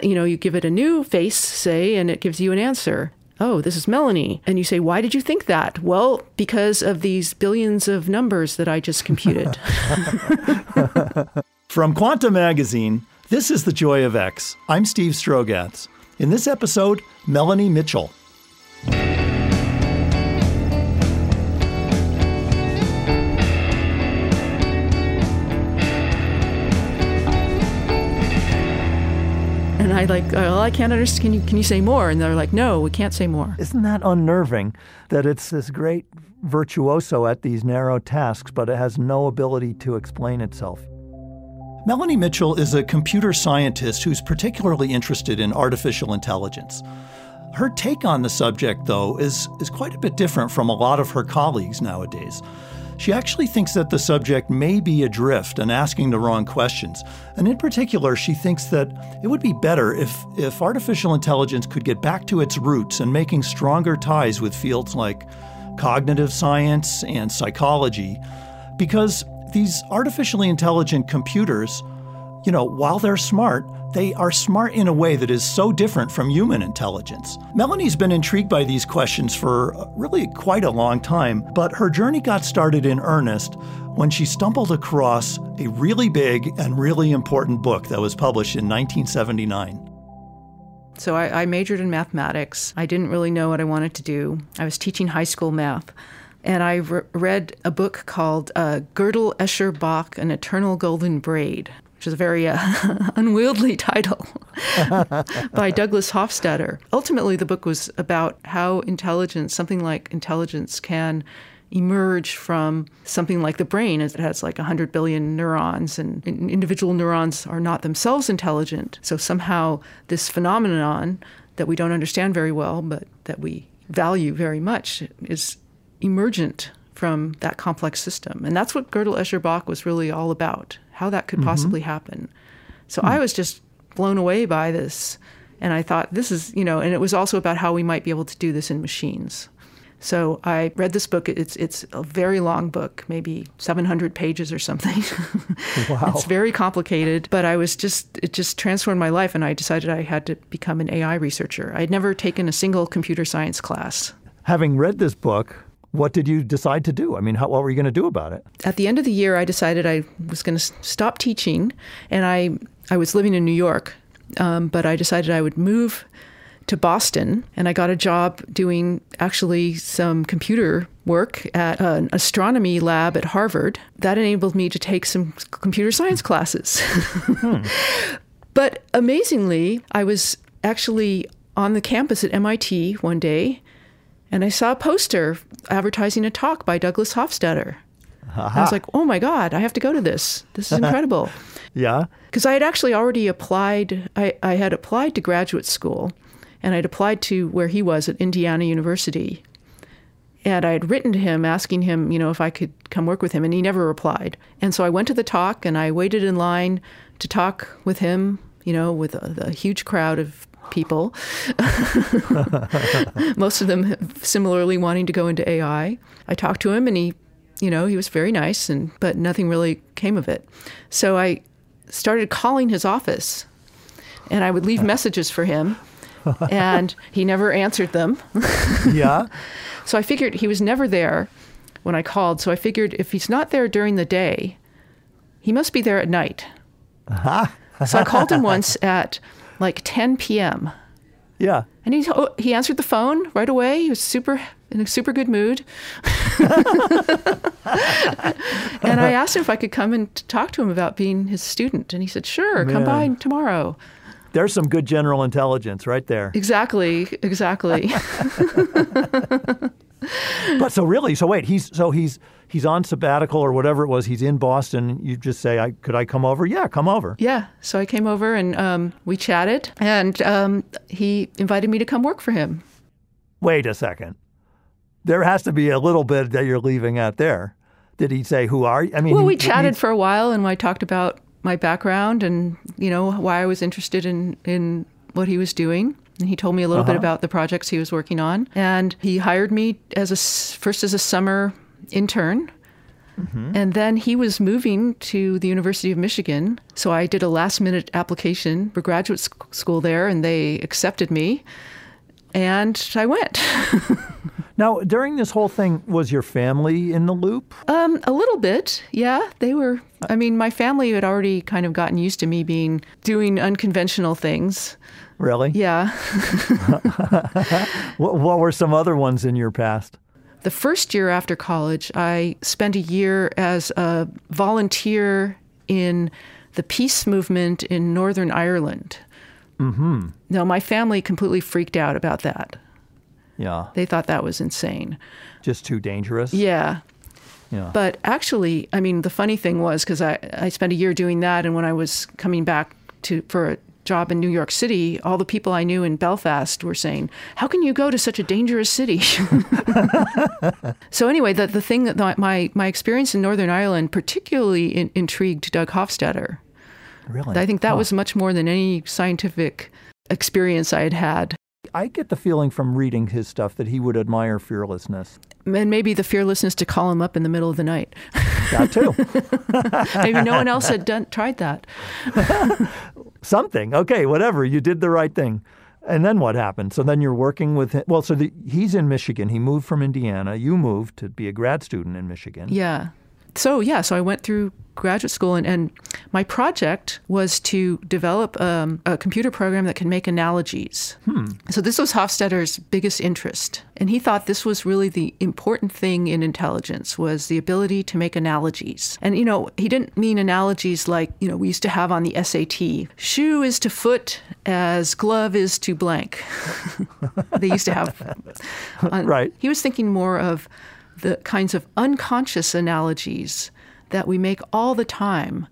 You know, you give it a new face, say, and it gives you an answer. Oh, this is Melanie. And you say, Why did you think that? Well, because of these billions of numbers that I just computed. From Quanta Magazine, this is The Joy of X. I'm Steve Strogatz. In this episode, Melanie Mitchell. And I like, well, oh, I can't understand. Can you, can you say more? And they're like, no, we can't say more. Isn't that unnerving that it's this great virtuoso at these narrow tasks, but it has no ability to explain itself? Melanie Mitchell is a computer scientist who's particularly interested in artificial intelligence. Her take on the subject, though, is, is quite a bit different from a lot of her colleagues nowadays. She actually thinks that the subject may be adrift and asking the wrong questions. And in particular, she thinks that it would be better if, if artificial intelligence could get back to its roots and making stronger ties with fields like cognitive science and psychology, because these artificially intelligent computers, you know, while they're smart, they are smart in a way that is so different from human intelligence. Melanie's been intrigued by these questions for really quite a long time, but her journey got started in earnest when she stumbled across a really big and really important book that was published in 1979. So I, I majored in mathematics. I didn't really know what I wanted to do. I was teaching high school math and I re- read a book called uh, Gödel Escher Bach An Eternal Golden Braid, which is a very uh, unwieldy title, by Douglas Hofstadter. Ultimately, the book was about how intelligence, something like intelligence, can emerge from something like the brain as it has like 100 billion neurons and individual neurons are not themselves intelligent so somehow this phenomenon that we don't understand very well but that we value very much is emergent from that complex system. And that's what Gödel Escher Bach was really all about, how that could mm-hmm. possibly happen. So mm. I was just blown away by this. And I thought, this is, you know, and it was also about how we might be able to do this in machines. So I read this book. It's it's a very long book, maybe 700 pages or something. Wow. it's very complicated, but I was just it just transformed my life and I decided I had to become an AI researcher. I'd never taken a single computer science class. Having read this book, what did you decide to do? I mean, how, what were you going to do about it? At the end of the year, I decided I was going to stop teaching, and I I was living in New York, um, but I decided I would move to Boston, and I got a job doing actually some computer work at an astronomy lab at Harvard. That enabled me to take some computer science classes. hmm. But amazingly, I was actually on the campus at MIT one day and I saw a poster advertising a talk by Douglas Hofstadter. I was like, oh my God, I have to go to this. This is incredible. yeah. Because I had actually already applied, I, I had applied to graduate school and I'd applied to where he was at Indiana University. And I had written to him asking him, you know, if I could come work with him, and he never replied. And so I went to the talk and I waited in line to talk with him, you know, with a, a huge crowd of people, most of them similarly wanting to go into AI. I talked to him and he, you know, he was very nice, and but nothing really came of it. So I started calling his office, and I would leave messages for him, and he never answered them. yeah. So I figured he was never there when I called. So I figured if he's not there during the day, he must be there at night. so I called him once at like 10 p.m. Yeah. And he oh, he answered the phone right away. He was super in a super good mood. and I asked him if I could come and talk to him about being his student, and he said, "Sure, Man. come by tomorrow." There's some good general intelligence right there. Exactly, exactly. but so really, so wait, he's so he's he's on sabbatical or whatever it was. He's in Boston. You just say, I, "Could I come over?" Yeah, come over. Yeah. So I came over and um, we chatted, and um, he invited me to come work for him. Wait a second. There has to be a little bit that you're leaving out there. Did he say, "Who are you?" I mean, well, we chatted for a while, and I talked about my background and you know why I was interested in in what he was doing. And he told me a little uh-huh. bit about the projects he was working on. And he hired me as a first as a summer intern Mm-hmm. And then he was moving to the University of Michigan. So I did a last minute application for graduate school there, and they accepted me. And I went. now, during this whole thing, was your family in the loop? Um, a little bit, yeah. They were. I mean, my family had already kind of gotten used to me being doing unconventional things. Really? Yeah. what, what were some other ones in your past? The first year after college, I spent a year as a volunteer in the peace movement in Northern Ireland. Mm-hmm. Now, my family completely freaked out about that. Yeah. They thought that was insane. Just too dangerous? Yeah. Yeah. But actually, I mean, the funny thing was because I, I spent a year doing that, and when I was coming back to for a job in New York City, all the people I knew in Belfast were saying, "How can you go to such a dangerous city?" so anyway, the the thing that my my experience in Northern Ireland particularly in, intrigued Doug Hofstadter. Really, I think that huh. was much more than any scientific experience I had had. I get the feeling from reading his stuff that he would admire fearlessness. And maybe the fearlessness to call him up in the middle of the night. That too. maybe no one else had done tried that. Something. Okay, whatever. You did the right thing. And then what happened? So then you're working with him. Well, so the, he's in Michigan. He moved from Indiana. You moved to be a grad student in Michigan. Yeah. So, yeah, so I went through graduate school, and, and my project was to develop um, a computer program that can make analogies. Hmm. So, this was Hofstadter's biggest interest. And he thought this was really the important thing in intelligence was the ability to make analogies. And, you know, he didn't mean analogies like, you know, we used to have on the SAT shoe is to foot as glove is to blank. they used to have. On, right. He was thinking more of the kinds of unconscious analogies that we make all the time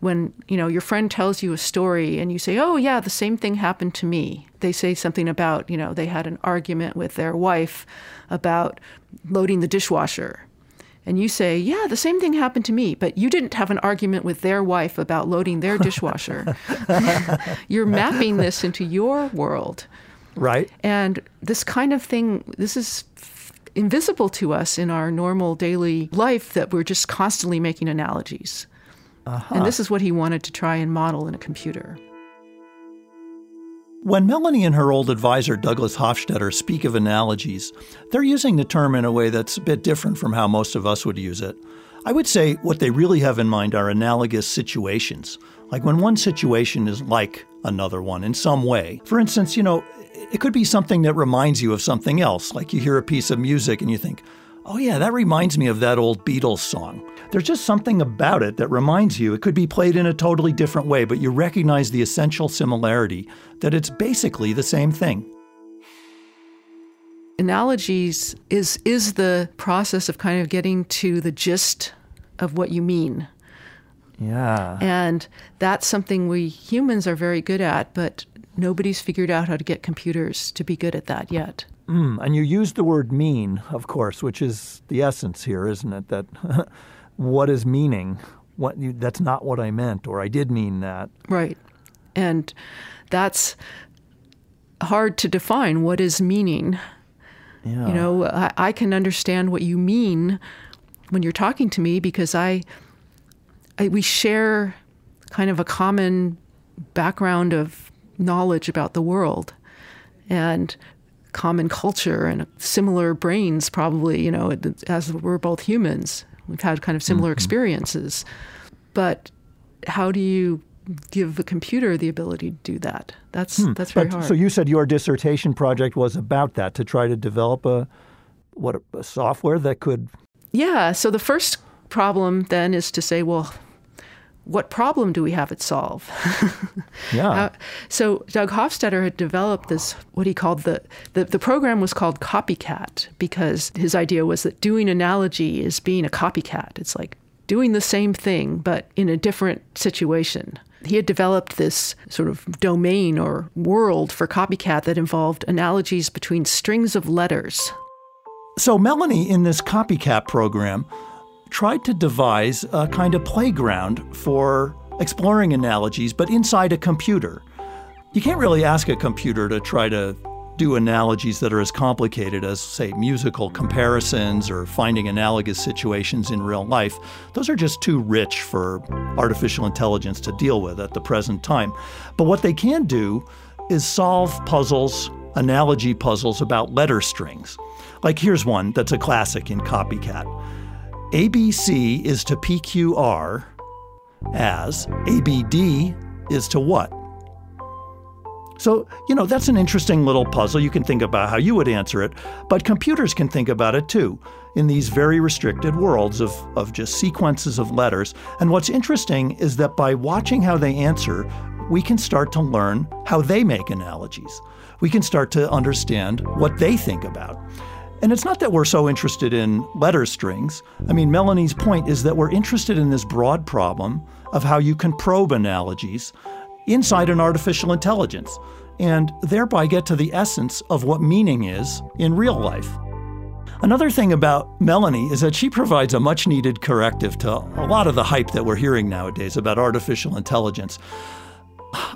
when you know your friend tells you a story and you say oh yeah the same thing happened to me. They say something about you know they had an argument with their wife about loading the dishwasher. And you say yeah the same thing happened to me but you didn't have an argument with their wife about loading their dishwasher. You're mapping this into your world. Right. And this kind of thing this is invisible to us in our normal daily life that we're just constantly making analogies. Uh-huh. And this is what he wanted to try and model in a computer. When Melanie and her old advisor Douglas Hofstadter speak of analogies, they're using the term in a way that's a bit different from how most of us would use it. I would say what they really have in mind are analogous situations, like when one situation is like another one in some way. For instance, you know, it could be something that reminds you of something else, like you hear a piece of music and you think, oh, yeah, that reminds me of that old Beatles song. There's just something about it that reminds you. It could be played in a totally different way, but you recognize the essential similarity that it's basically the same thing. Analogies is is the process of kind of getting to the gist of what you mean. Yeah. And that's something we humans are very good at, but nobody's figured out how to get computers to be good at that yet. Mm, and you use the word mean, of course, which is the essence here, isn't it? That what is meaning? What you, that's not what I meant, or I did mean that. Right. And that's hard to define. What is meaning? Yeah. You know, I, I can understand what you mean when you're talking to me because I, I we share kind of a common background of knowledge about the world and common culture and similar brains probably you know as we're both humans we've had kind of similar mm-hmm. experiences but how do you give a computer the ability to do that that's hmm. that's very but, hard so you said your dissertation project was about that to try to develop a what a, a software that could yeah so the first problem then is to say well what problem do we have it solve? yeah. Uh, so Doug Hofstadter had developed this, what he called the, the, the program was called Copycat because his idea was that doing analogy is being a copycat. It's like doing the same thing, but in a different situation. He had developed this sort of domain or world for copycat that involved analogies between strings of letters. So Melanie, in this copycat program, tried to devise a kind of playground for exploring analogies, but inside a computer. You can't really ask a computer to try to do analogies that are as complicated as, say, musical comparisons or finding analogous situations in real life. Those are just too rich for artificial intelligence to deal with at the present time. But what they can do is solve puzzles, analogy puzzles about letter strings. Like here's one that's a classic in Copycat ABC is to PQR as ABD is to what? So, you know, that's an interesting little puzzle. You can think about how you would answer it, but computers can think about it too in these very restricted worlds of, of just sequences of letters. And what's interesting is that by watching how they answer, we can start to learn how they make analogies. We can start to understand what they think about. And it's not that we're so interested in letter strings. I mean, Melanie's point is that we're interested in this broad problem of how you can probe analogies inside an artificial intelligence and thereby get to the essence of what meaning is in real life. Another thing about Melanie is that she provides a much needed corrective to a lot of the hype that we're hearing nowadays about artificial intelligence.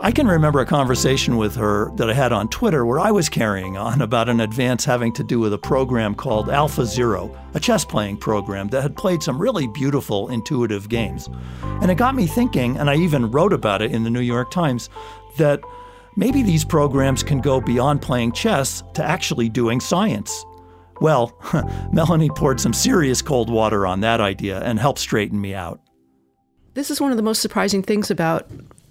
I can remember a conversation with her that I had on Twitter where I was carrying on about an advance having to do with a program called Alpha Zero, a chess playing program that had played some really beautiful, intuitive games. And it got me thinking, and I even wrote about it in the New York Times, that maybe these programs can go beyond playing chess to actually doing science. Well, Melanie poured some serious cold water on that idea and helped straighten me out. This is one of the most surprising things about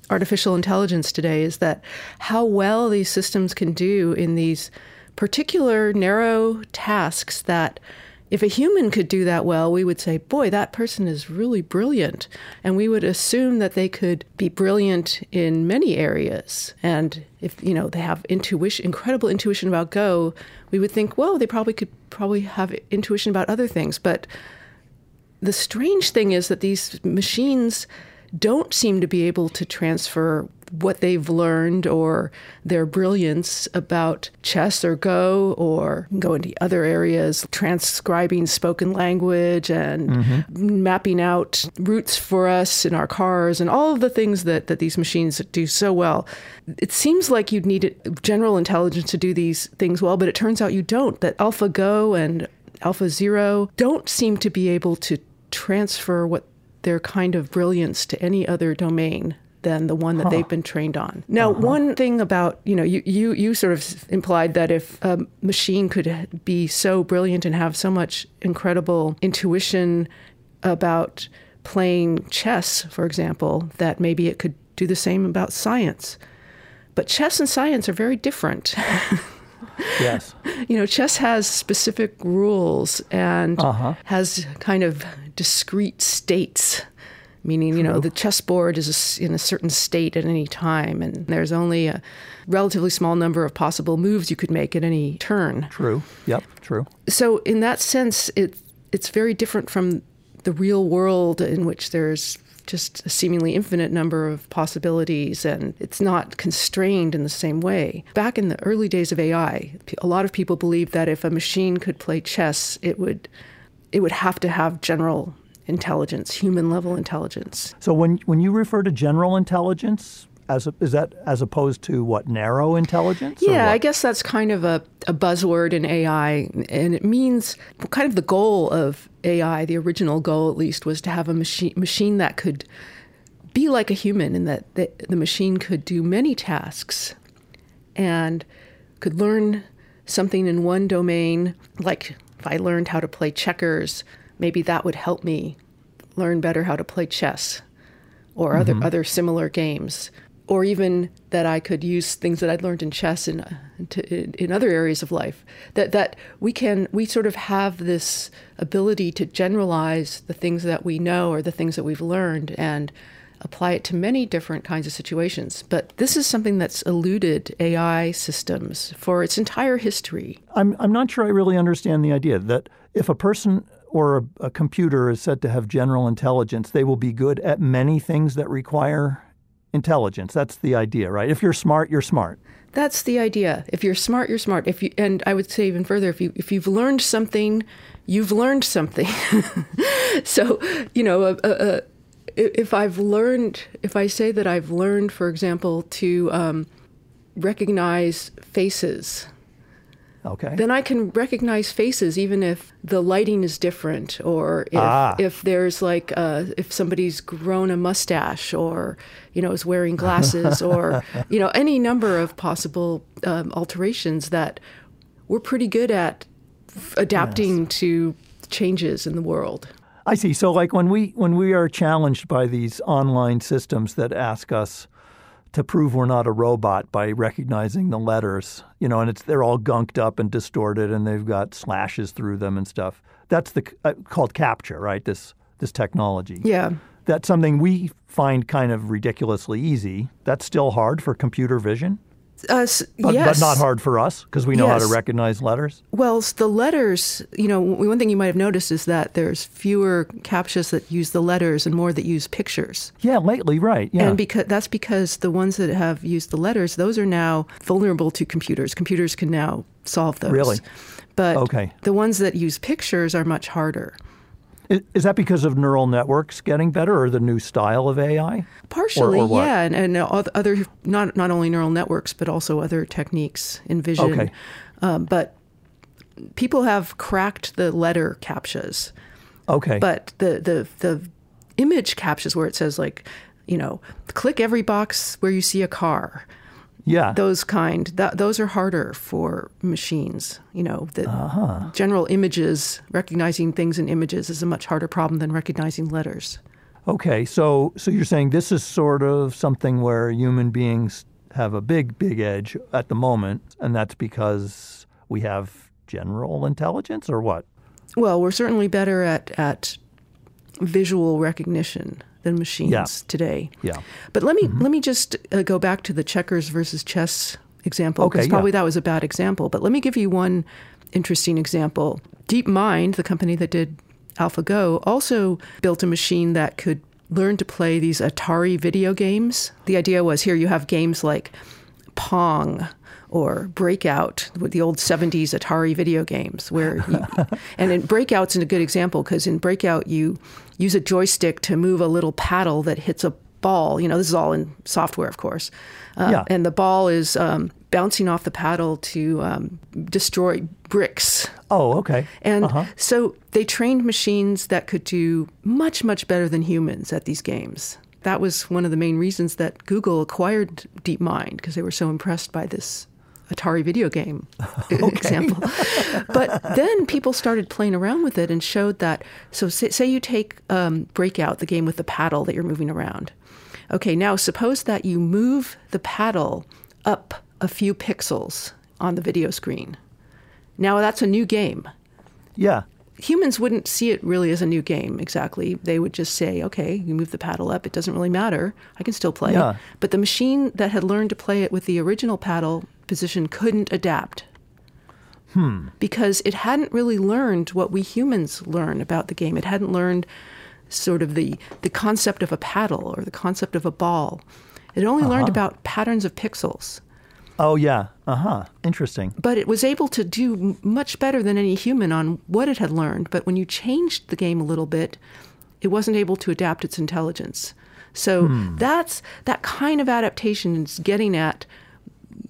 artificial intelligence today is that how well these systems can do in these particular narrow tasks that if a human could do that well, we would say, boy, that person is really brilliant. And we would assume that they could be brilliant in many areas. And if, you know, they have intuition, incredible intuition about Go, we would think, well, they probably could probably have intuition about other things. But the strange thing is that these machines don't seem to be able to transfer what they've learned or their brilliance about chess or Go or go into other areas, transcribing spoken language and mm-hmm. mapping out routes for us in our cars and all of the things that, that these machines do so well. It seems like you'd need general intelligence to do these things well, but it turns out you don't. That AlphaGo and AlphaZero don't seem to be able to transfer what their kind of brilliance to any other domain than the one that huh. they've been trained on. Now, uh-huh. one thing about, you know, you, you, you sort of implied that if a machine could be so brilliant and have so much incredible intuition about playing chess, for example, that maybe it could do the same about science. But chess and science are very different. yes. You know, chess has specific rules and uh-huh. has kind of discrete states meaning True. you know the chessboard is in a certain state at any time and there's only a relatively small number of possible moves you could make at any turn true yep true so in that sense it it's very different from the real world in which there's just a seemingly infinite number of possibilities and it's not constrained in the same way. Back in the early days of AI, a lot of people believed that if a machine could play chess, it would it would have to have general intelligence, human level intelligence. So when when you refer to general intelligence, as a, is that as opposed to what narrow intelligence? Yeah, I guess that's kind of a, a buzzword in AI, and it means kind of the goal of AI. The original goal, at least, was to have a machine machine that could be like a human, and that the, the machine could do many tasks, and could learn something in one domain. Like if I learned how to play checkers, maybe that would help me learn better how to play chess or mm-hmm. other other similar games or even that I could use things that I'd learned in chess in, to, in other areas of life. That that we can we sort of have this ability to generalize the things that we know or the things that we've learned and apply it to many different kinds of situations. But this is something that's eluded AI systems for its entire history. I'm I'm not sure I really understand the idea that if a person or a, a computer is said to have general intelligence, they will be good at many things that require intelligence. That's the idea, right? If you're smart, you're smart. That's the idea. If you're smart, you're smart. If you and I would say even further, if you if you've learned something, you've learned something. so you know, uh, uh, if I've learned, if I say that I've learned, for example, to um, recognize faces, Okay. then I can recognize faces even if the lighting is different or if, Ah. if there's like uh, if somebody's grown a mustache or you know is wearing glasses or you know any number of possible um, alterations that we're pretty good at adapting to changes in the world. I see. So like when we when we are challenged by these online systems that ask us to prove we're not a robot by recognizing the letters, you know, and it's they're all gunked up and distorted and they've got slashes through them and stuff. That's the uh, called captcha, right? This this technology. Yeah. That's something we find kind of ridiculously easy. That's still hard for computer vision, Uh, but, yes. but not hard for us because we know how to recognize letters. Well, the letters, you know, one thing you might have noticed is that there's fewer captchas that use the letters and more that use pictures. Yeah, lately, right? Yeah. And because that's because the ones that have used the letters, those are now vulnerable to computers. Computers can now solve those. Really? But Okay. the ones that use pictures are much harder. Is, that because of neural networks getting better or the new style of AI? Partially, or what? yeah, and, and other not not only neural networks but also other techniques in vision. Okay. Um, but people have cracked the letter captchas. Okay. But the the the image captchas where it says like, you know, click every box where you see a car. Yeah. Those kind that those are harder for machines. You know, the Uh-huh. general images recognizing things in images is a much harder problem than recognizing letters. Okay. So so you're saying this is sort of something where human beings have a big big edge at the moment and that's because we have general intelligence or what? Well, we're certainly better at at visual recognition than machines Yeah. today. Yeah. But let me let me just uh, go back to the checkers versus chess example Okay, because yeah. probably that was a bad example. But let me give you one interesting example. DeepMind, the company that did AlphaGo, also built a machine that could learn to play these Atari video games. The idea was here you have games like Pong or Breakout, with the old 70s Atari video games, where you, and in Breakout's a good example because in Breakout you use a joystick to move a little paddle that hits a ball. You know, this is all in software, of course. Uh, Yeah. And the ball is um, bouncing off the paddle to um, destroy bricks. Oh, okay. And Uh-huh. so they trained machines that could do much, much better than humans at these games. That was one of the main reasons that Google acquired DeepMind because they were so impressed by this Atari video game example. but then people started playing around with it and showed that. So, say, say you take um, Breakout, the game with the paddle that you're moving around. Okay, now suppose that you move the paddle up a few pixels on the video screen. Now that's a new game Yeah. Humans wouldn't see it really as a new game exactly. They would just say, okay, you move the paddle up, it doesn't really matter. I can still play. Yeah. But the machine that had learned to play it with the original paddle position couldn't adapt. Hmm. Because it hadn't really learned what we humans learn about the game. It hadn't learned sort of the, the concept of a paddle or the concept of a ball. It only learned about patterns of pixels. Oh, yeah. Uh-huh. Interesting. but it was able to do much better than any human on what it had learned. But when you changed the game a little bit, it wasn't able to adapt its intelligence. So that's that kind of adaptation is getting at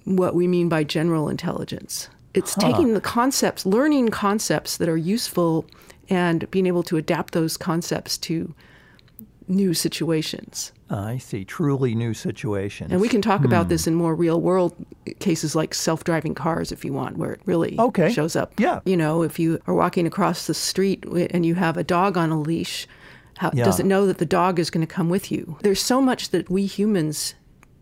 what we mean by general intelligence. It's taking the concepts, learning concepts that are useful, and being able to adapt those concepts to new situations. I see. Truly new situations. And we can talk about hmm. this in more real world cases like self driving cars if you want, where it really Okay. shows up. Yeah. You know, if you are walking across the street and you have a dog on a leash, how, Yeah. does it know that the dog is going to come with you? There's so much that we humans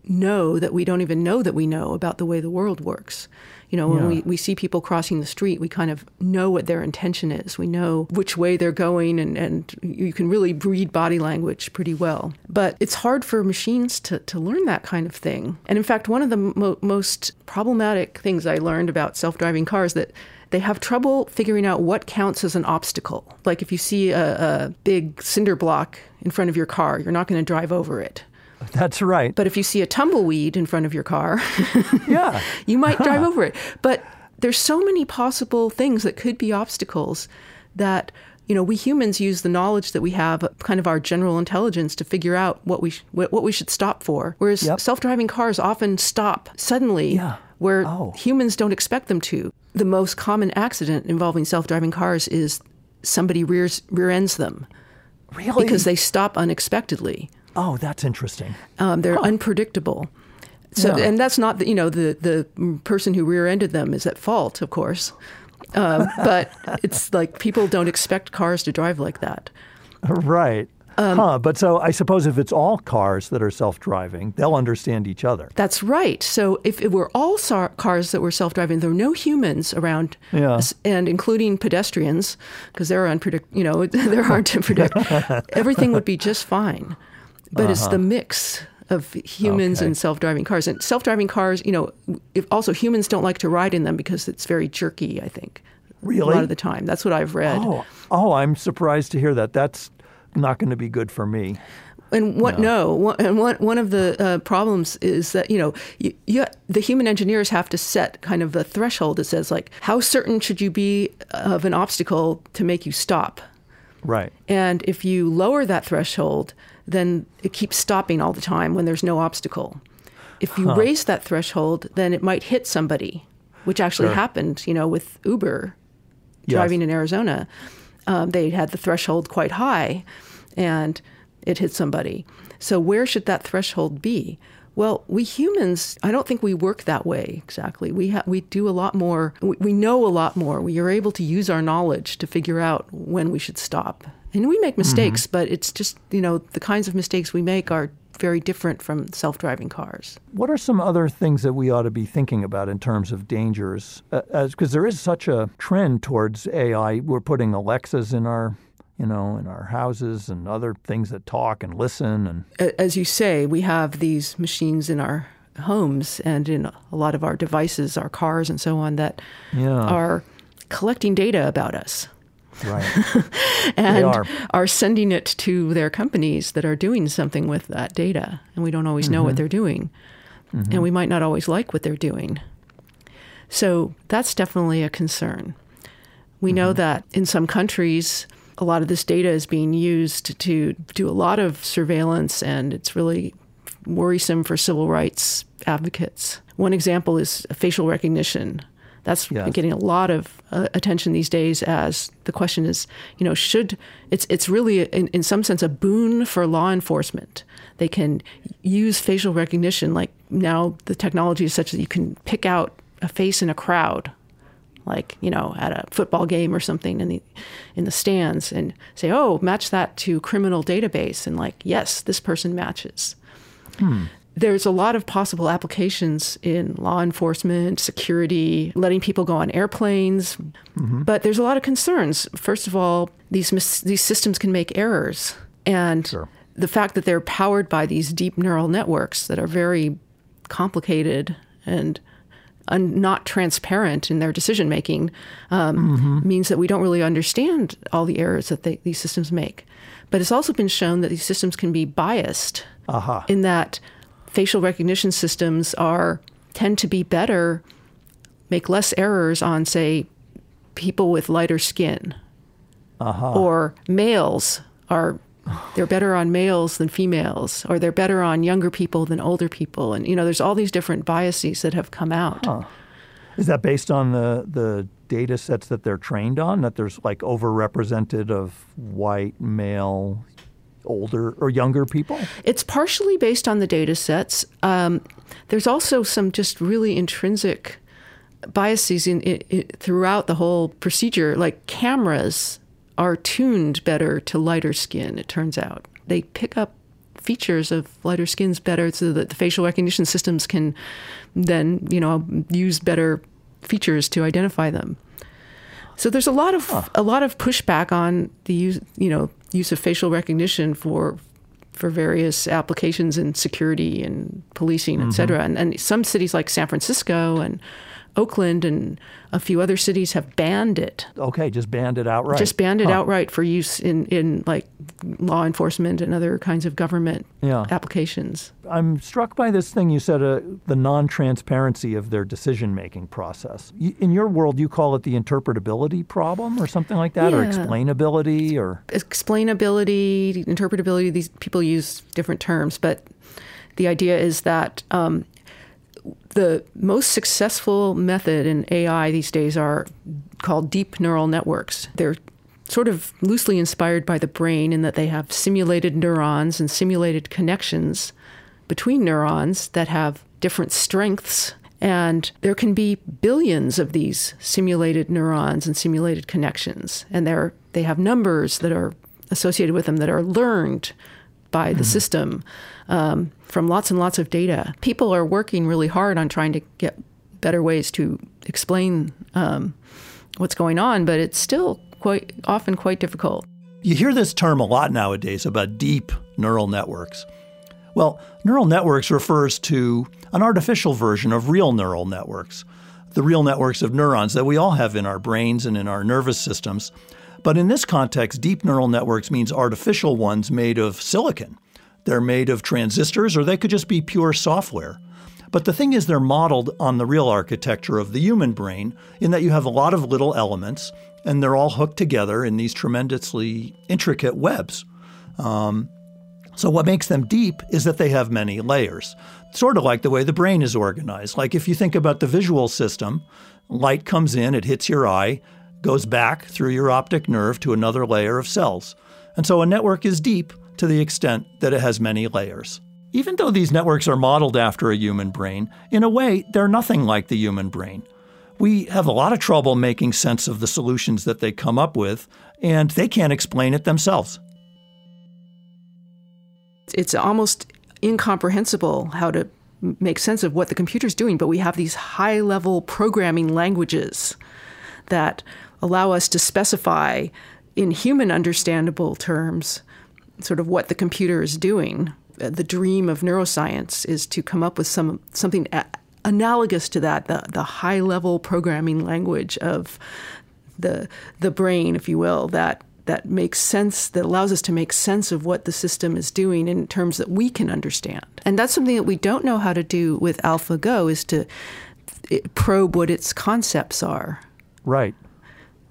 know that we don't even know that we know about the way the world works. You know, when Yeah. we, we see people crossing the street, we kind of know what their intention is. We know which way they're going, and, and you can really read body language pretty well. But it's hard for machines to, to learn that kind of thing. And in fact, one of the mo- most problematic things I learned about self driving cars that they have trouble figuring out what counts as an obstacle. Like if you see a, a big cinder block in front of your car, you're not going to drive over it. That's right. But if you see a tumbleweed in front of your car, yeah. you might drive over it. But there's so many possible things that could be obstacles that you know we humans use the knowledge that we have, kind of our general intelligence, to figure out what we sh- what what we should stop for. Whereas Yep. self-driving cars often stop suddenly Yeah. where Oh. humans don't expect them to. The most common accident involving self-driving cars is somebody rears rear ends them Really? because they stop unexpectedly. Oh, that's interesting. Um, they're unpredictable. So, Yeah. and that's not the, you know the the person who rear-ended them is at fault, of course. Um, but it's like people don't expect cars to drive like that. Right. Um, huh. But so I suppose if it's all cars that are self-driving, they'll understand each other. That's right. So if it were all sar- cars that were self-driving, there were no humans around, Yeah. s- and including pedestrians, because they're unpredict. You know, they're hard to predict. Everything would be just fine. But it's the mix of humans Uh-huh. Okay. and self-driving cars, and self-driving cars. You know, if also humans don't like to ride in them because it's very jerky. I think really a lot of the time. That's what I've read. Oh, oh, I'm surprised to hear that. That's not going to be good for me. And what? No, one, and one one of the uh, problems is that you know you, you, the human engineers have to set kind of a threshold that says like how certain should you be of an obstacle to make you stop, Right. and if you lower that threshold, then it keeps stopping all the time when there's no obstacle. If you raise that threshold, then it might hit somebody, which actually Sure. happened, you know, with Uber Yes. driving in Arizona. Um, they had the threshold quite high, and it hit somebody. So where should that threshold be? Well, we humans, I don't think we work that way exactly. We ha- we do a lot more. We, we know a lot more. We are able to use our knowledge to figure out when we should stop. And we make mistakes, but it's just you know the kinds of mistakes we make are very different from self-driving cars. What are some other things that we ought to be thinking about in terms of dangers? Uh, as because there is such a trend towards AI. We're putting Alexas in our, you know, in our houses and other things that talk and listen and As you say, we have these machines in our homes and in a lot of our devices, our cars, and so on that Yeah. are collecting data about us. Right. and are. sending it to their companies that are doing something with that data. And we don't always know what mm-hmm. they're doing. Mm-hmm. And we might not always like what they're doing. So that's definitely a concern. We know mm-hmm. that in some countries, a lot of this data is being used to do a lot of surveillance, and it's really worrisome for civil rights advocates. One example is facial recognition. That's Yes. getting a lot of uh, attention these days. As the question is, you know, should it's it's really in, in some sense a boon for law enforcement. They can use facial recognition. Like now, the technology is such that you can pick out a face in a crowd like you know at a football game or something in the in the stands and say oh match that to criminal database and like yes this person matches there's a lot of possible applications in law enforcement security letting people go on airplanes but there's a lot of concerns first of all these mis- these systems can make errors and Sure. the fact that they're powered by these deep neural networks that are very complicated and un- not transparent in their decision making um, means that we don't really understand all the errors that they, these systems make. But it's also been shown that these systems can be biased Aha. in that facial recognition systems are tend to be better, make less errors on, say, people with lighter skin, uh-huh. or males are they're better on males than females, or they're better on younger people than older people, and you know, there's all these different biases that have come out. Is that based on the the data sets that they're trained on? That there's like overrepresented of white male, older or younger people? It's partially based on the data sets. Um, there's also some just really intrinsic biases in, i i throughout the whole procedure. Like cameras are tuned better to lighter skin. It turns out they pick up features of lighter skins better, so that the facial recognition systems can then you know use better features to identify them. So there's a lot of a lot of pushback on the use, you know, use of facial recognition for for various applications in security and policing, et mm-hmm. cetera. And, and some cities like San Francisco and Oakland and a few other cities have banned it. Okay, just banned it outright. Just banned it Huh. outright for use in, in like law enforcement and other kinds of government Yeah. applications. I'm struck by this thing you said, uh, the non-transparency of their decision-making process. In your world, you call it the interpretability problem, or something like that, or explainability, or explainability, interpretability, these people use different terms, but the idea is that um, the most successful method in AI these days are called deep neural networks. They're sort of loosely inspired by the brain in that they have simulated neurons and simulated connections between neurons that have different strengths. And there can be billions of these simulated neurons and simulated connections. And they're, they have numbers that are associated with them that are learned by the mm-hmm. system um, from lots and lots of data. People are working really hard on trying to get better ways to explain um, what's going on, but it's still quite often quite difficult. You hear this term a lot nowadays about deep neural networks. Well, neural networks refers to an artificial version of real neural networks, the real networks of neurons that we all have in our brains and in our nervous systems. But in this context, deep neural networks means artificial ones made of silicon. They're made of transistors, or they could just be pure software. But the thing is, they're modeled on the real architecture of the human brain, in that you have a lot of little elements, and they're all hooked together in these tremendously intricate webs. Um, so, what makes them deep is that they have many layers, sort of like the way the brain is organized. Like if you think about the visual system, light comes in, it hits your eye, goes back through your optic nerve to another layer of cells. And so a network is deep to the extent that it has many layers. Even though these networks are modeled after a human brain, in a way, they're nothing like the human brain. We have a lot of trouble making sense of the solutions that they come up with, and they can't explain it themselves. It's almost incomprehensible how to make sense of what the computer's doing, but we have these high level programming languages that allow us to specify in human understandable terms sort of what the computer is doing. Uh, the dream of neuroscience is to come up with some something analogous to that, the, the high level programming language of the the brain, if you will, that that makes sense, that allows us to make sense of what the system is doing in terms that we can understand. And that's something that we don't know how to do with AlphaGo is to probe what its concepts are. Right.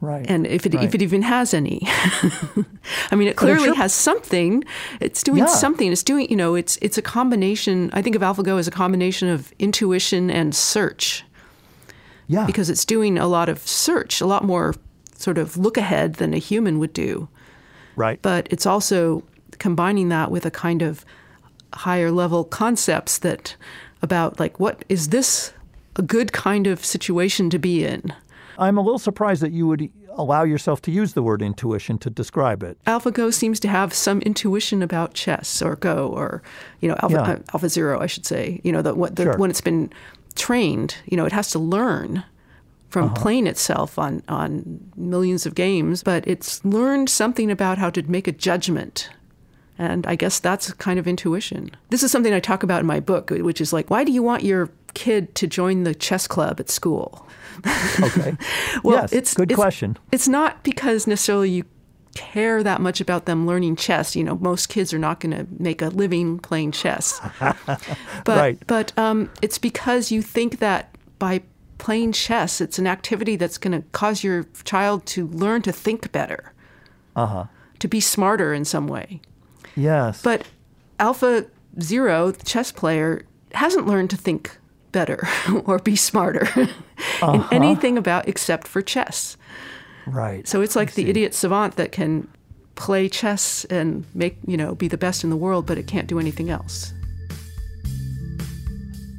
Right. And if it, right. if it even has any. I mean, it clearly has something. It's doing yeah. something. It's doing, you know, it's, it's a combination. I think of AlphaGo as a combination of intuition and search. Yeah. Because it's doing a lot of search, a lot more sort of look ahead than a human would do. Right. But it's also combining that with a kind of higher level concepts that about like, what is this a good kind of situation to be in? I'm a little surprised that you would allow yourself to use the word intuition to describe it. AlphaGo seems to have some intuition about chess or Go or, you know, Alpha, yeah. uh, Alpha Zero, I should say. You know, the, what, the, sure. when it's been trained, you know, it has to learn from uh-huh. playing itself on, on millions of games, but it's learned something about how to make a judgment. And I guess that's kind of intuition. This is something I talk about in my book, which is like, why do you want your kid to join the chess club at school? okay. well, yes, it's good it's, question. It's not because necessarily you care that much about them learning chess. You know, most kids are not going to make a living playing chess. but right. but um, it's because you think that by playing chess, it's an activity that's going to cause your child to learn to think better, uh-huh. to be smarter in some way. Yes. But Alpha Zero, the chess player, hasn't learned to think better or be smarter uh-huh. in anything about except for chess. Right. So it's like the idiot savant that can play chess and make, you know, be the best in the world, but it can't do anything else.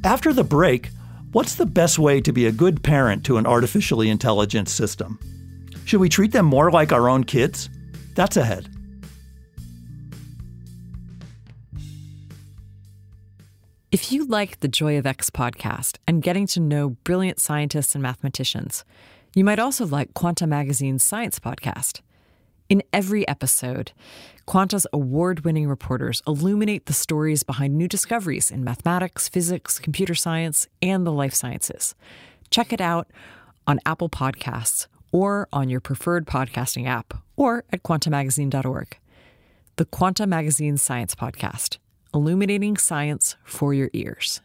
After the break, what's the best way to be a good parent to an artificially intelligent system? Should we treat them more like our own kids? That's ahead. If you like the Joy of X podcast and getting to know brilliant scientists and mathematicians, you might also like Quanta Magazine's science podcast. In every episode, Quanta's award winning reporters illuminate the stories behind new discoveries in mathematics, physics, computer science, and the life sciences. Check it out on Apple Podcasts or on your preferred podcasting app or at quantamagazine.org. The Quanta Magazine Science Podcast illuminating science for your ears.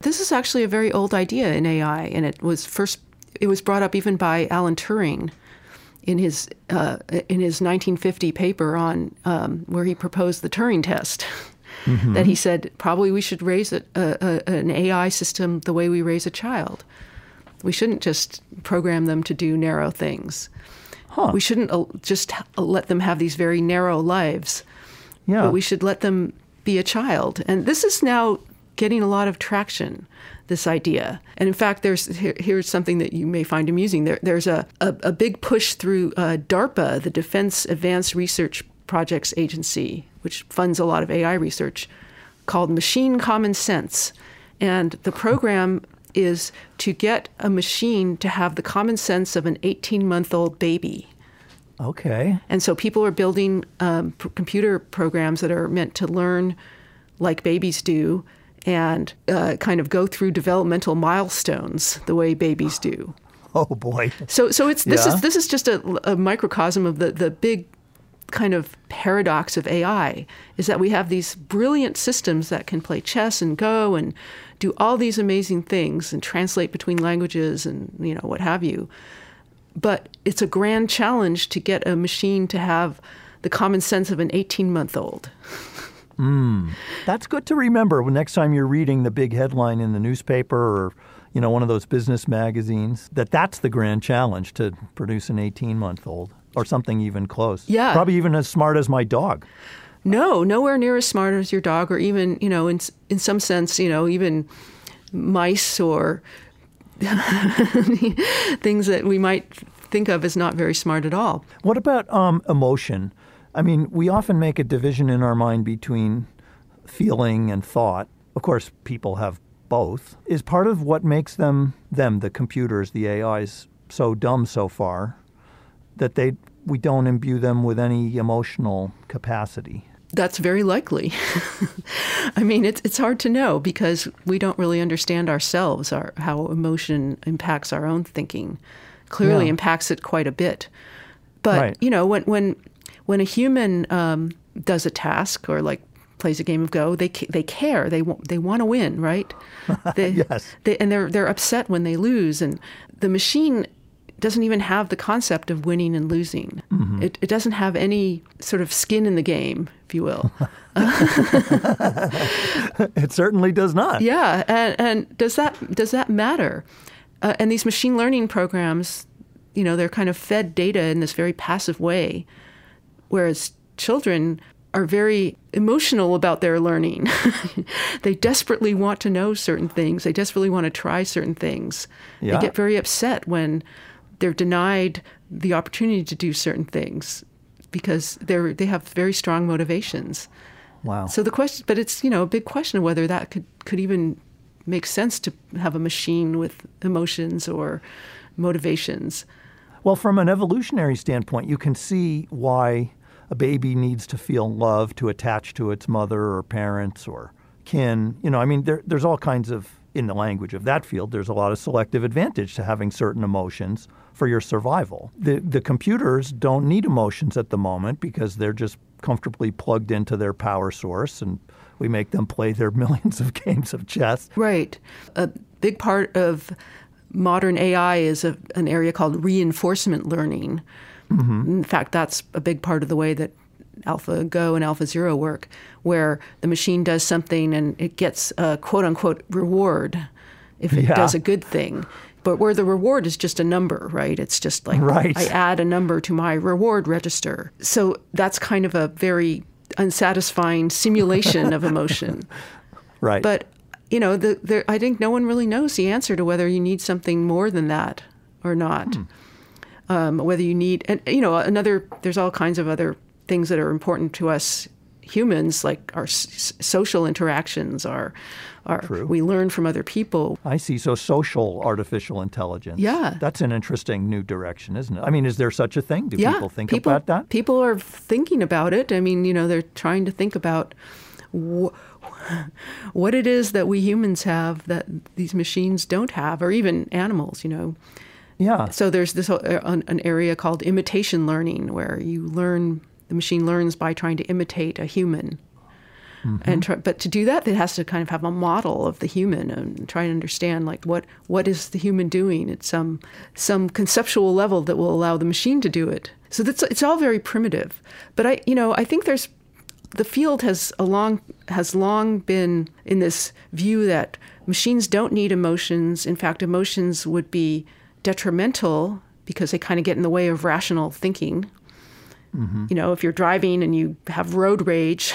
This is actually a very old idea in AI, and it was first it was brought up even by Alan Turing in his uh, in his 1950 paper on um, where he proposed the Turing test. Mm-hmm. That he said probably we should raise a, a, an AI system the way we raise a child. We shouldn't just program them to do narrow things. Huh. We shouldn't just let them have these very narrow lives. Yeah. But we should let them be a child. And this is now getting a lot of traction this idea. And in fact, there's here, here's something that you may find amusing. There, there's a, a, a, big push through uh, DARPA, the Defense Advanced Research Projects Agency, which funds a lot of AI research, called Machine Common Sense. And the program is to get a machine to have the common sense of an 18 month old baby. Okay. And so people are building um, p- computer programs that are meant to learn like babies do and uh, kind of go through developmental milestones the way babies do. Oh boy! So so it's this yeah. is this is just a, a microcosm of the the big kind of paradox of AI is that we have these brilliant systems that can play chess and go and do all these amazing things and translate between languages and you know what have you. But it's a grand challenge to get a machine to have the common sense of an 18 month old. Mm. That's good to remember when next time you're reading the big headline in the newspaper or you know one of those business magazines that that's the grand challenge to produce an 18 month old or something even close. Yeah. Probably even as smart as my dog. No, nowhere near as smart as your dog or even, you know, in in some sense, you know, even mice or things that we might think of as not very smart at all. What about um, emotion? I mean, we often make a division in our mind between feeling and thought. Of course, people have both. Is part of what makes them them the computers, the AIs so dumb so far that they we don't imbue them with any emotional capacity. That's very likely. I mean, it's it's hard to know because we don't really understand ourselves, our how emotion impacts our own thinking. Clearly, yeah. impacts it quite a bit. But right. you know, when when when a human um, does a task or like plays a game of Go, they they care. They want they want to win, right? They, yes. They, and they're they're upset when they lose. And the machine doesn't even have the concept of winning and losing. Mm-hmm. It, it doesn't have any sort of skin in the game, if you will. it certainly does not. Yeah, and, and does that does that matter? Uh, and these machine learning programs, you know, they're kind of fed data in this very passive way whereas children are very emotional about their learning. they desperately want to know certain things. They desperately want to try certain things. Yeah. They get very upset when they're denied the opportunity to do certain things because they're they have very strong motivations. Wow. So the question, but it's you know a big question of whether that could could even make sense to have a machine with emotions or motivations. Well, from an evolutionary standpoint, you can see why a baby needs to feel love to attach to its mother or parents or kin. You know, I mean, there, there's all kinds of, in the language of that field, there's a lot of selective advantage to having certain emotions for your survival. The, the computers don't need emotions at the moment because they're just comfortably plugged into their power source and we make them play their millions of games of chess. Right. A big part of modern AI is a, an area called reinforcement learning, Mm-hmm. In fact, that's a big part of the way that AlphaGo and AlphaZero work, where the machine does something and it gets a quote unquote reward if it yeah. does a good thing. But where the reward is just a number, right? It's just like right. I add a number to my reward register. So that's kind of a very unsatisfying simulation of emotion. Right. But you know, the, the, I think no one really knows the answer to whether you need something more than that or not. Hmm um, whether you need, and you know, another, there's all kinds of other things that are important to us humans, like our s- social interactions, our, our True. we learn from other people. I see. So social artificial intelligence. Yeah, that's an interesting new direction, isn't it? I mean, is there such a thing? Do yeah, people think people, about that? People are thinking about it. I mean, you know, they're trying to think about. Wh- what it is that we humans have that these machines don't have, or even animals, you know. Yeah. So there's this uh, an area called imitation learning where you learn the machine learns by trying to imitate a human. Mm-hmm. And try, but to do that, it has to kind of have a model of the human and try and understand like what what is the human doing at some some conceptual level that will allow the machine to do it. So that's it's all very primitive. But I you know I think there's the field has a long has long been in this view that machines don't need emotions. In fact, emotions would be detrimental because they kind of get in the way of rational thinking. Mm-hmm. You know, if you're driving and you have road rage,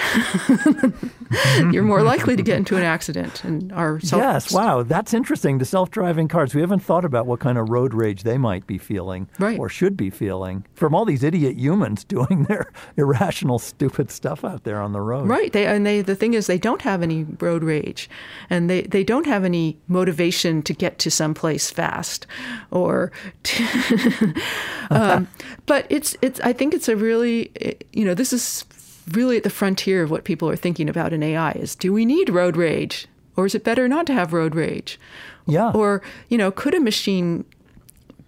you're more likely to get into an accident. And our self- yes, wow, that's interesting. The self-driving cars. We haven't thought about what kind of road rage they might be feeling, right. or should be feeling from all these idiot humans doing their irrational, stupid stuff out there on the road. Right. They and they. The thing is, they don't have any road rage, and they they don't have any motivation to get to someplace fast, or. To um, but it's it's. I think it's a real really, you know, this is really at the frontier of what people are thinking about in AI is do we need road rage? Or is it better not to have road rage? Yeah. Or, you know, could a machine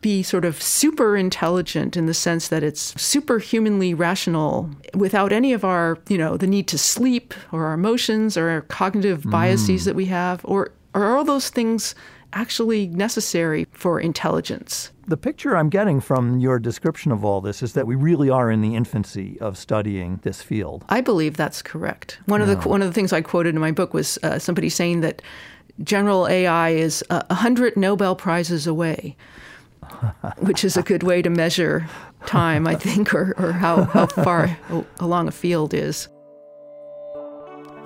be sort of super intelligent in the sense that it's superhumanly rational without any of our, you know, the need to sleep or our emotions or our cognitive biases mm. that we have? Or, or are all those things actually necessary for intelligence? The picture I'm getting from your description of all this is that we really are in the infancy of studying this field. I believe that's correct. One yeah. of the one of the things I quoted in my book was uh, somebody saying that general AI is a hundred Nobel prizes away, which is a good way to measure time, I think, or, or how, how far along a field is.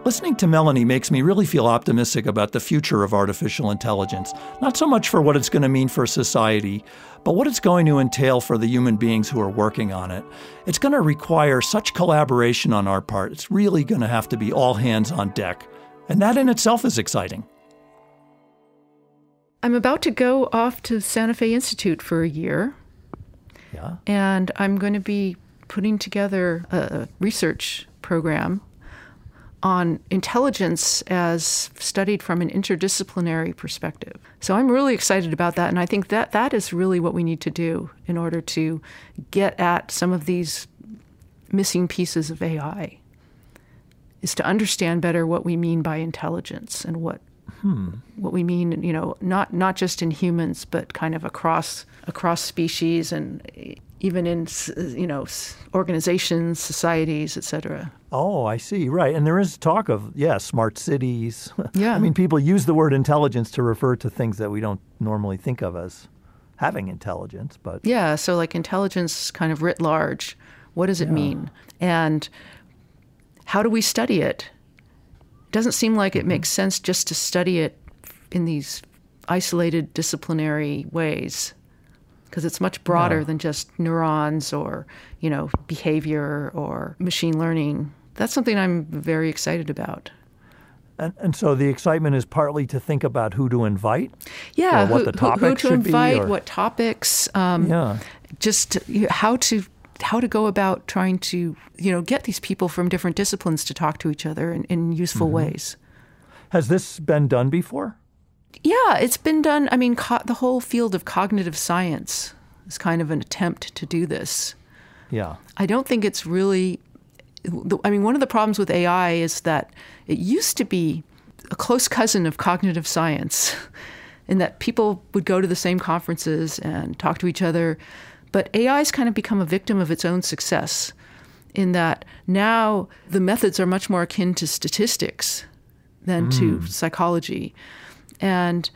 Listening to Melanie makes me really feel optimistic about the future of artificial intelligence, not so much for what it's going to mean for society, but what it's going to entail for the human beings who are working on it. It's going to require such collaboration on our part. It's really going to have to be all hands on deck. And that in itself is exciting. I'm about to go off to Santa Fe Institute for a year. Yeah. And I'm going to be putting together a research program on intelligence as studied from an interdisciplinary perspective. So I'm really excited about that, and I think that that is really what we need to do in order to get at some of these missing pieces of AI. Is to understand better what we mean by intelligence and what hmm. what we mean, you know, not not just in humans, but kind of across across species and even in you know organizations, societies, etc. Oh, I see. Right, and there is talk of yeah, smart cities. Yeah, I mean, people use the word intelligence to refer to things that we don't normally think of as having intelligence. But yeah, so like intelligence, kind of writ large. What does it yeah. mean? And how do we study it? It doesn't seem like it mm-hmm. makes sense just to study it in these isolated disciplinary ways because it's much broader yeah. than just neurons or you know behavior or machine learning. That's something I'm very excited about. And, and, so the excitement is partly to think about who to invite. Yeah, what who, the topics who, who to invite, be, or... what topics. Um, yeah, just how to how to go about trying to you know get these people from different disciplines to talk to each other in, in useful mm-hmm. ways. Has this been done before? Yeah, it's been done. I mean, co- the whole field of cognitive science is kind of an attempt to do this. Yeah. I don't think it's really. I mean, one of the problems with AI is that it used to be a close cousin of cognitive science, in that people would go to the same conferences and talk to each other. But AI has kind of become a victim of its own success, in that now the methods are much more akin to statistics than mm. to psychology and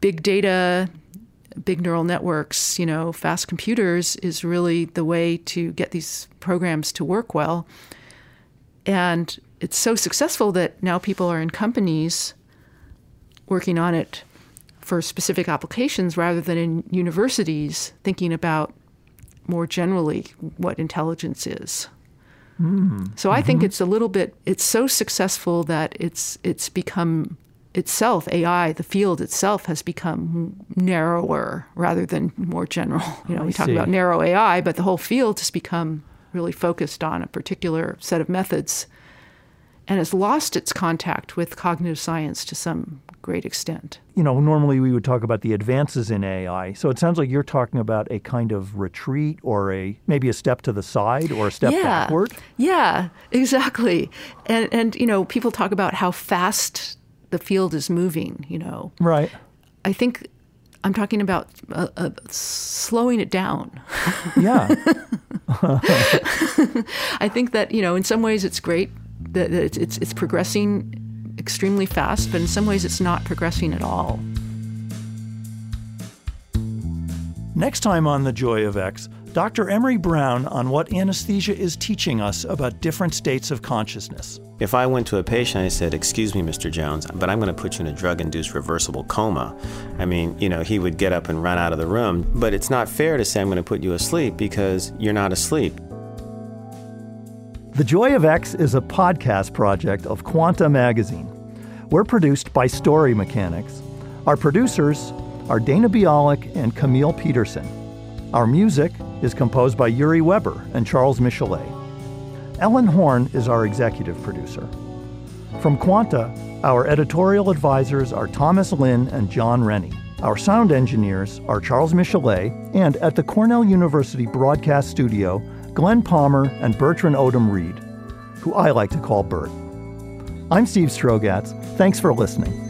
big data, big neural networks, you know, fast computers is really the way to get these programs to work well. And it's so successful that now people are in companies working on it for specific applications rather than in universities thinking about more generally what intelligence is. Mm. So I mm-hmm. think it's a little bit it's so successful that it's it's become itself, AI, the field itself has become narrower rather than more general. You know, I we talk see. about narrow AI, but the whole field has become really focused on a particular set of methods and has lost its contact with cognitive science to some great extent. You know, normally we would talk about the advances in AI. So it sounds like you're talking about a kind of retreat or a maybe a step to the side or a step yeah. backward. Yeah, exactly. And and you know, people talk about how fast the field is moving, you know. Right. I think I'm talking about uh, uh, slowing it down. Yeah. I think that you know, in some ways, it's great that it's, it's it's progressing extremely fast, but in some ways, it's not progressing at all. Next time on The Joy of X, Dr. Emery Brown on what anesthesia is teaching us about different states of consciousness. If I went to a patient and I said, Excuse me, Mr. Jones, but I'm going to put you in a drug induced reversible coma, I mean, you know, he would get up and run out of the room. But it's not fair to say, I'm going to put you asleep because you're not asleep. The Joy of X is a podcast project of Quanta Magazine. We're produced by Story Mechanics. Our producers are Dana Bialik and Camille Peterson. Our music is composed by Yuri Weber and Charles Michelet. Ellen Horn is our executive producer. From Quanta, our editorial advisors are Thomas Lin and John Rennie. Our sound engineers are Charles Michelet and at the Cornell University Broadcast Studio, Glenn Palmer and Bertrand Odom Reed, who I like to call Bert. I'm Steve Strogatz. Thanks for listening.